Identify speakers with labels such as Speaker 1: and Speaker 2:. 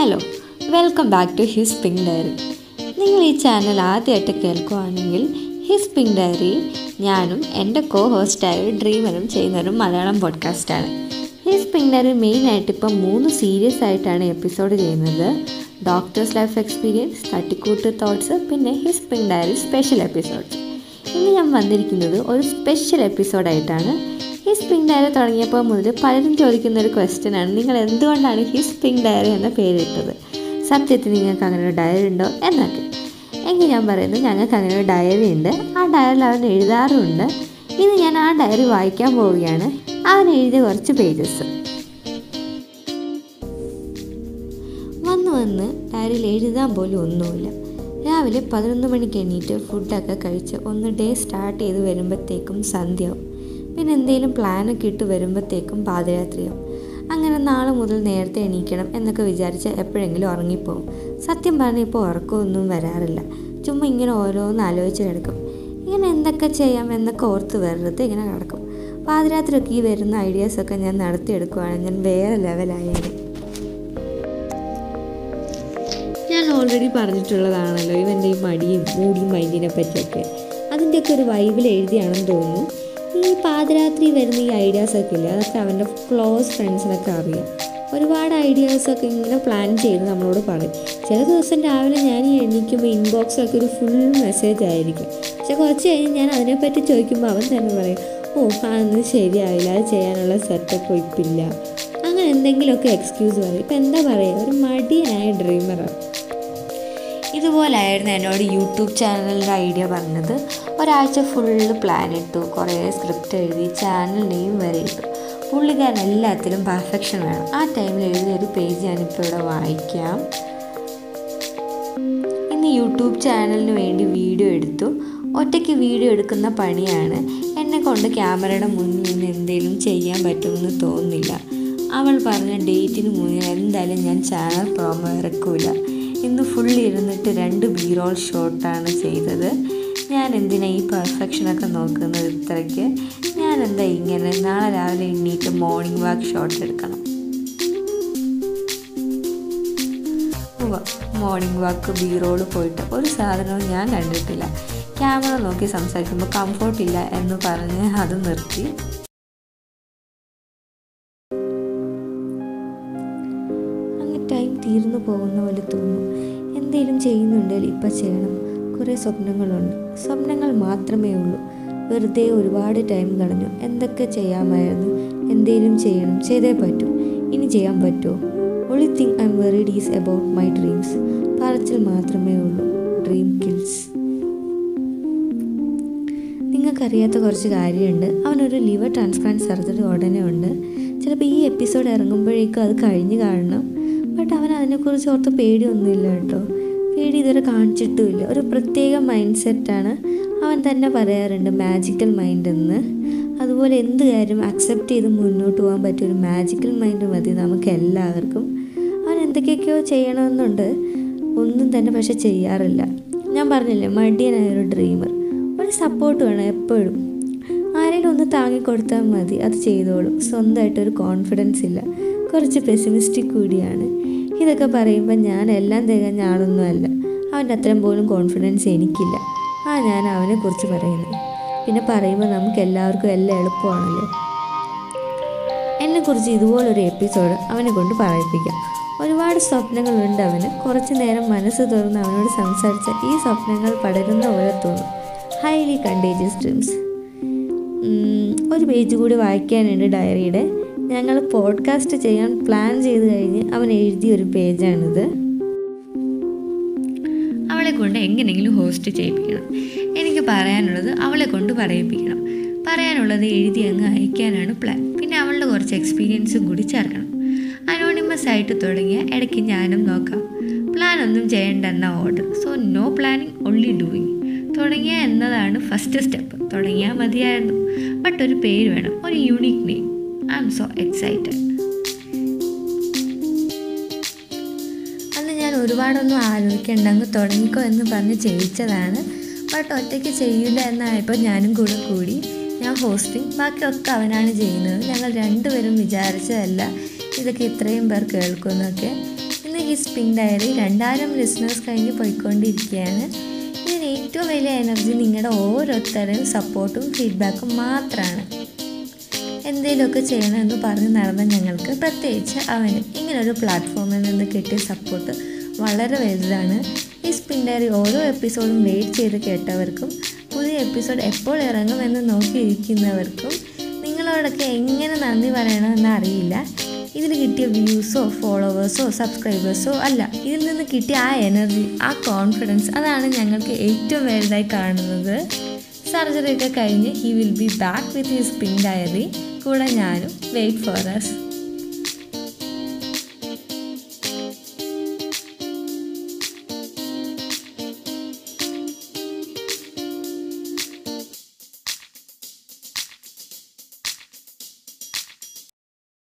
Speaker 1: Hello welcome back to his pink diary നിങ്ങൾ ഈ channel ആദ്യമായിട്ട് കേൾക്കുകയാണെങ്കിൽ ഹിസ് പിങ്ക് ഡയറി ഞാനും എന്റെ കോ ഹോസ്റ്റായ ഡ്രീമറും ചെയ്യുന്നൊരു മലയാളം പോഡ്കാസ്റ്റാണ് ഹിസ് പിങ്ക് ഡയറി മെയിനായിട്ട് ഇപ്പം മൂന്ന് സീരിയസ് ആയിട്ടാണ് എപ്പിസോഡ് ചെയ്യുന്നത്. ഡോക്ടേഴ്സ് ലൈഫ് എക്സ്പീരിയൻസ് തട്ടിക്കൂട്ട് തോട്ട്സ് പിന്നെ his pink diary special episodes ഇന്ന് ഞാൻ വന്നിരിക്കുന്നത് ഒരു സ്പെഷ്യൽ എപ്പിസോഡായിട്ടാണ് ഹിസ് പിങ്ക് ഡയറി തുടങ്ങിയപ്പോൾ മുതൽ പലരും ചോദിക്കുന്ന ഒരു ക്വസ്റ്റ്യൻ ആണ്. നിങ്ങൾ എന്തുകൊണ്ടാണ് ഹിസ് പിങ്ക് ഡയറി എന്ന പേരിട്ടത്? സത്യത്തിൽ നിങ്ങൾക്ക് അങ്ങനെ ഒരു ഡയറി ഉണ്ടോ? എന്നൊക്കെ. എങ്കിൽ ഞാൻ പറയുന്നത് ഞങ്ങൾക്ക് അങ്ങനെ ഒരു ഡയറി ഉണ്ട്. ആ ഡയറിയിൽ അവൻ എഴുതാറുണ്ട്. ഇന്ന് ഞാൻ ആ ഡയറി വായിക്കാൻ പോവുകയാണ്. അവൻ എഴുതിയ കുറച്ച് പേജസ് വന്ന് വന്ന് ഡയറിയിൽ എഴുതാൻ പോലും ഒന്നുമില്ല. രാവിലെ പതിനൊന്ന് മണിക്ക് എണീറ്റ് ഫുഡൊക്കെ കഴിച്ച് ഒന്ന് ഡേ സ്റ്റാർട്ട് ചെയ്ത് വരുമ്പോഴത്തേക്കും സന്ധ്യയാവും പിന്നെ എന്തെങ്കിലും പ്ലാനൊക്കെ ഇട്ട് വരുമ്പോഴത്തേക്കും പാതിരാത്രിയാവും. അങ്ങനെ നാളെ മുതൽ നേരത്തെ എണീക്കണം എന്നൊക്കെ വിചാരിച്ച് എപ്പോഴെങ്കിലും ഉറങ്ങിപ്പോവും. സത്യം പറഞ്ഞാൽ ഇപ്പോൾ ഉറക്കമൊന്നും വരാറില്ല. ചുമ്മാ ഇങ്ങനെ ഓരോന്ന് ആലോചിച്ച് കിടക്കും. ഇങ്ങനെ എന്തൊക്കെ ചെയ്യാം എന്നൊക്കെ ഓർത്ത് വെറുതെ ഇങ്ങനെ കിടക്കും. പാതിരാത്രിയൊക്കെ ഈ വരുന്ന ഐഡിയാസൊക്കെ ഞാൻ നടത്തിയെടുക്കുവാണെങ്കിൽ ഞാൻ വേറെ ലെവലായേനെ ഞാൻ ഓൾറെഡി പറഞ്ഞിട്ടുള്ളതാണല്ലോ ഇവന്റെ ഈ മടിയും മൂടിയും മൈൻഡിനെ പറ്റിയൊക്കെ. അതിന്റെയൊക്കെ ഒരു വൈബിൽ എഴുതിയാണെന്ന് തോന്നുന്നു. ഈ പാതിരാത്രി വരുന്ന ഈ ഐഡിയാസൊക്കെ ഇല്ലേ? അതൊക്കെ അവന്റെ ക്ലോസ് ഫ്രണ്ട്സിനൊക്കെ അറിയാം. ഒരുപാട് ഐഡിയാസൊക്കെ ഇങ്ങനെ പ്ലാൻ ചെയ്ത് നമ്മളോട് പറയും. ചില ദിവസം രാവിലെ ഞാൻ എണീക്കുമ്പോൾ ഇൻബോക്സൊക്കെ ഒരു ഫുൾ മെസ്സേജ് ആയിരിക്കും. പക്ഷെ കുറച്ച് കഴിഞ്ഞ് ഞാൻ അതിനെപ്പറ്റി ചോദിക്കുമ്പോൾ അവൻ തന്നെ പറയും ഓ അതൊന്നും ശരിയാവില്ല അത് ചെയ്യാനുള്ള സെറ്റപ്പ് ഇപ്പില്ല അങ്ങനെ എന്തെങ്കിലുമൊക്കെ എക്സ്ക്യൂസ് പറയും. ഇപ്പം എന്താ പറയുക ഒരു മടിയനായ ഡ്രീമറാണ് ഇതുപോലായിരുന്നു എന്നോട് യൂട്യൂബ് ചാനലിന്റെ ഐഡിയ പറഞ്ഞത്. ഒരാഴ്ച ഫുള്ള് പ്ലാൻ ഇട്ടു. കുറേ സ്ക്രിപ്റ്റ് എഴുതി ചാനൽ നെയിം വരെ ഇട്ടു. പുള്ളിക്കാരൻ എല്ലാത്തിലും പെർഫെക്ഷൻ വേണം. ആ ടൈമിൽ എഴുതിയ ഒരു പേജ് ഞാനിപ്പോൾ ഇവിടെ വായിക്കാം. ഇന്ന് യൂട്യൂബ് ചാനലിന് വേണ്ടി വീഡിയോ എടുത്തു. ഒറ്റയ്ക്ക് വീഡിയോ എടുക്കുന്ന പണിയാണ്. എന്നെ കൊണ്ട് ക്യാമറയുടെ മുന്നിൽ നിന്ന് എന്തെങ്കിലും ചെയ്യാൻ പറ്റുമെന്ന് തോന്നുന്നില്ല. അവൾ പറഞ്ഞ ഡേറ്റിന് മുന്നിൽ എന്തായാലും ഞാൻ ചാനൽ പ്രോമോ ഇറക്കൂല. ഫുൾ ഇരുന്നിട്ട് രണ്ട് ബീറോൾ ഷോട്ടാണ് ചെയ്തത്. ഞാൻ എന്തിനാ ഈ പെർഫെക്ഷനൊക്കെ നോക്കുന്നത് ഇത്രയ്ക്ക്? ഞാൻ എന്താ ഇങ്ങനെ നാളെ രാവിലെ എണ്ണീറ്റ് മോർണിംഗ് വാക്ക് ഷോട്ട് എടുക്കണം? മോർണിംഗ് വാക്ക് ബീറോൾ പോയിട്ട് ഒരു സാധനവും ഞാൻ കണ്ടിട്ടില്ല. ക്യാമറ നോക്കി സംസാരിക്കുമ്പോൾ കംഫോർട്ടില്ല എന്ന് പറഞ്ഞ് അത് നിർത്തി. അങ്ങനെ ടൈം തീർന്നു പോകുന്ന പോലെ തോന്നും. എന്തെങ്കിലും ചെയ്യുന്നുണ്ടെങ്കിൽ ഇപ്പം ചെയ്യണം. കുറേ സ്വപ്നങ്ങളുണ്ട്. സ്വപ്നങ്ങൾ മാത്രമേ ഉള്ളൂ. വെറുതെ ഒരുപാട് ടൈം കളഞ്ഞു. എന്തൊക്കെ ചെയ്യാമായിരുന്നു? എന്തെങ്കിലും ചെയ്യണം. ചെയ്തേ പറ്റൂ. ഇനി ചെയ്യാൻ പറ്റുമോ? Only thing I'm worried is about my dreams പറച്ചിൽ മാത്രമേ ഉള്ളൂ. ഡ്രീം കിൽസ് നിങ്ങൾക്കറിയാത്ത കുറച്ച് കാര്യമുണ്ട്. അവനൊരു ലിവർ ട്രാൻസ്പ്ലാന്റ് സർജറി ഉടനെ ഉണ്ട്. ചിലപ്പോൾ ഈ എപ്പിസോഡ് ഇറങ്ങുമ്പോഴേക്കും അത് കഴിഞ്ഞ് കാണണം. ബട്ട് അവൻ അതിനെക്കുറിച്ച് ഓർത്ത് പേടിയൊന്നുമില്ല കേട്ടോ. പേടി ഇതുവരെ കാണിച്ചിട്ടുമില്ല. ഒരു പ്രത്യേക മൈൻഡ് സെറ്റാണ് അവൻ തന്നെ പറയാറുണ്ട് മാജിക്കൽ മൈൻഡ് എന്ന്. അതുപോലെ എന്ത് കാര്യം അക്സെപ്റ്റ് ചെയ്ത് മുന്നോട്ട് പോകാൻ പറ്റിയ ഒരു മാജിക്കൽ മൈൻഡ് മതി നമുക്ക് എല്ലാവർക്കും. അവൻ എന്തൊക്കെയൊക്കെയോ ചെയ്യണമെന്നുണ്ട്. ഒന്നും തന്നെ പക്ഷെ ചെയ്യാറില്ല. ഞാൻ പറഞ്ഞില്ലേ മടിയനായൊരു ഡ്രീമർ ഒരു സപ്പോർട്ട് വേണം എപ്പോഴും. ആരെങ്കിലും ഒന്ന് താങ്ങിക്കൊടുത്താൽ മതി അത് ചെയ്തോളും. സ്വന്തമായിട്ടൊരു കോൺഫിഡൻസ് ഇല്ല. കുറച്ച് പെസിമിസ്റ്റിക് കൂടിയാണ്. ഇതൊക്കെ പറയുമ്പോൾ ഞാൻ എല്ലാം തികഞ്ഞ ആളൊന്നുമല്ല. അവന്റെ അത്രയും പോലും കോൺഫിഡൻസ് എനിക്കില്ല. ആ ഞാൻ അവനെക്കുറിച്ച് പറയുന്നത് പിന്നെ പറയുമ്പോൾ നമുക്ക് എല്ലാവർക്കും എല്ലാം എളുപ്പമാണല്ലോ. എന്നെക്കുറിച്ച് ഇതുപോലൊരു എപ്പിസോഡ് അവനെ കൊണ്ട് പറയിപ്പിക്കാം. ഒരുപാട് സ്വപ്നങ്ങളുണ്ട് അവന്. കുറച്ച് നേരം മനസ്സ് തുറന്ന് അവനോട് സംസാരിച്ച ഈ സ്വപ്നങ്ങൾ പടരുന്ന പോലെ തോന്നും. ഹൈലി കണ്ടേജിയസ് ഡ്രീംസ് ഒരു പേജ് കൂടി വായിക്കാനുണ്ട് ഡയറിയുടെ ഞങ്ങൾ പോഡ്കാസ്റ്റ് ചെയ്യാൻ പ്ലാൻ ചെയ്ത് കഴിഞ്ഞ് അവൻ എഴുതിയ ഒരു പേജാണിത്. അവളെ കൊണ്ട് എങ്ങനെയെങ്കിലും ഹോസ്റ്റ് ചെയ്യിപ്പിക്കണം. എനിക്ക് പറയാനുള്ളത് അവളെ കൊണ്ട് പറയിപ്പിക്കണം. പറയാനുള്ളത് എഴുതി അങ്ങ് അയക്കാനാണ് പ്ലാൻ പിന്നെ അവളുടെ കുറച്ച് എക്സ്പീരിയൻസും കൂടി ചേർക്കണം. അനോണിമസ് ആയിട്ട് തുടങ്ങിയ ഇടയ്ക്ക് ഞാനും നോക്കാം. പ്ലാൻ ഒന്നും ചെയ്യേണ്ട എന്ന order so no planning only doing തുടങ്ങിയ എന്നതാണ് ഫസ്റ്റ് സ്റ്റെപ്പ് തുടങ്ങിയാൽ മതിയായിരുന്നു. ബട്ട് ഒരു പേര് വേണം. ഒരു unique name I'm so excited അന്ന് ഞാൻ ഒരുപാടൊന്നും ആലോചിക്കേണ്ട അങ്ങ് തുടങ്ങിക്കോ എന്ന് പറഞ്ഞ് ചെയ്യിച്ചതാണ്. ബട്ട് ഒറ്റയ്ക്ക് ചെയ്യില്ല എന്നായപ്പോൾ ഞാനും കൂടെ കൂടി. ഞാൻ ഹോസ്റ്റിംഗ് ബാക്കിയൊക്കെ അവനാണ് ചെയ്യുന്നത്. ഞങ്ങൾ രണ്ടുപേരും വിചാരിച്ചതല്ല ഇതൊക്കെ ഇത്രയും പേർ കേൾക്കുമെന്നൊക്കെ ഇന്ന് ഈ സ്പിൻ ഡയറി രണ്ടായിരം ലിസണേഴ്സ് കഴിഞ്ഞ് പോയിക്കൊണ്ടിരിക്കുകയാണ്. ഇതിന് ഏറ്റവും വലിയ എനർജി നിങ്ങളുടെ ഓരോരുത്തരുടെയും സപ്പോർട്ടും ഫീഡ്ബാക്കും മാത്രമാണ് എന്തെങ്കിലുമൊക്കെ ചെയ്യണമെന്ന് പറഞ്ഞ് നടന്ന ഞങ്ങൾക്ക് പ്രത്യേകിച്ച് അവന് ഇങ്ങനൊരു പ്ലാറ്റ്ഫോമിൽ നിന്ന് കിട്ടിയ സപ്പോർട്ട് വളരെ വലുതാണ്. ഈ സ്പിൻ ഡയറി ഓരോ എപ്പിസോഡും വെയിറ്റ് ചെയ്ത് കേട്ടവർക്കും പുതിയ എപ്പിസോഡ് എപ്പോൾ ഇറങ്ങുമെന്ന് നോക്കിയിരിക്കുന്നവർക്കും നിങ്ങളോടൊക്കെ എങ്ങനെ നന്ദി പറയണമെന്ന് അറിയില്ല. ഇതിൽ കിട്ടിയ വ്യൂസോ ഫോളോവേഴ്സോ സബ്സ്ക്രൈബേഴ്സോ അല്ല ഇതിൽ നിന്ന് കിട്ടിയ ആ എനർജി ആ കോൺഫിഡൻസ് അതാണ് ഞങ്ങൾക്ക് ഏറ്റവും വലുതായി കാണുന്നത്. സർജറി ഒക്കെ കഴിഞ്ഞ് he will be back with his spin diary കൂടെ ഞാനും വെയിറ്റ് ഫോർ അസ്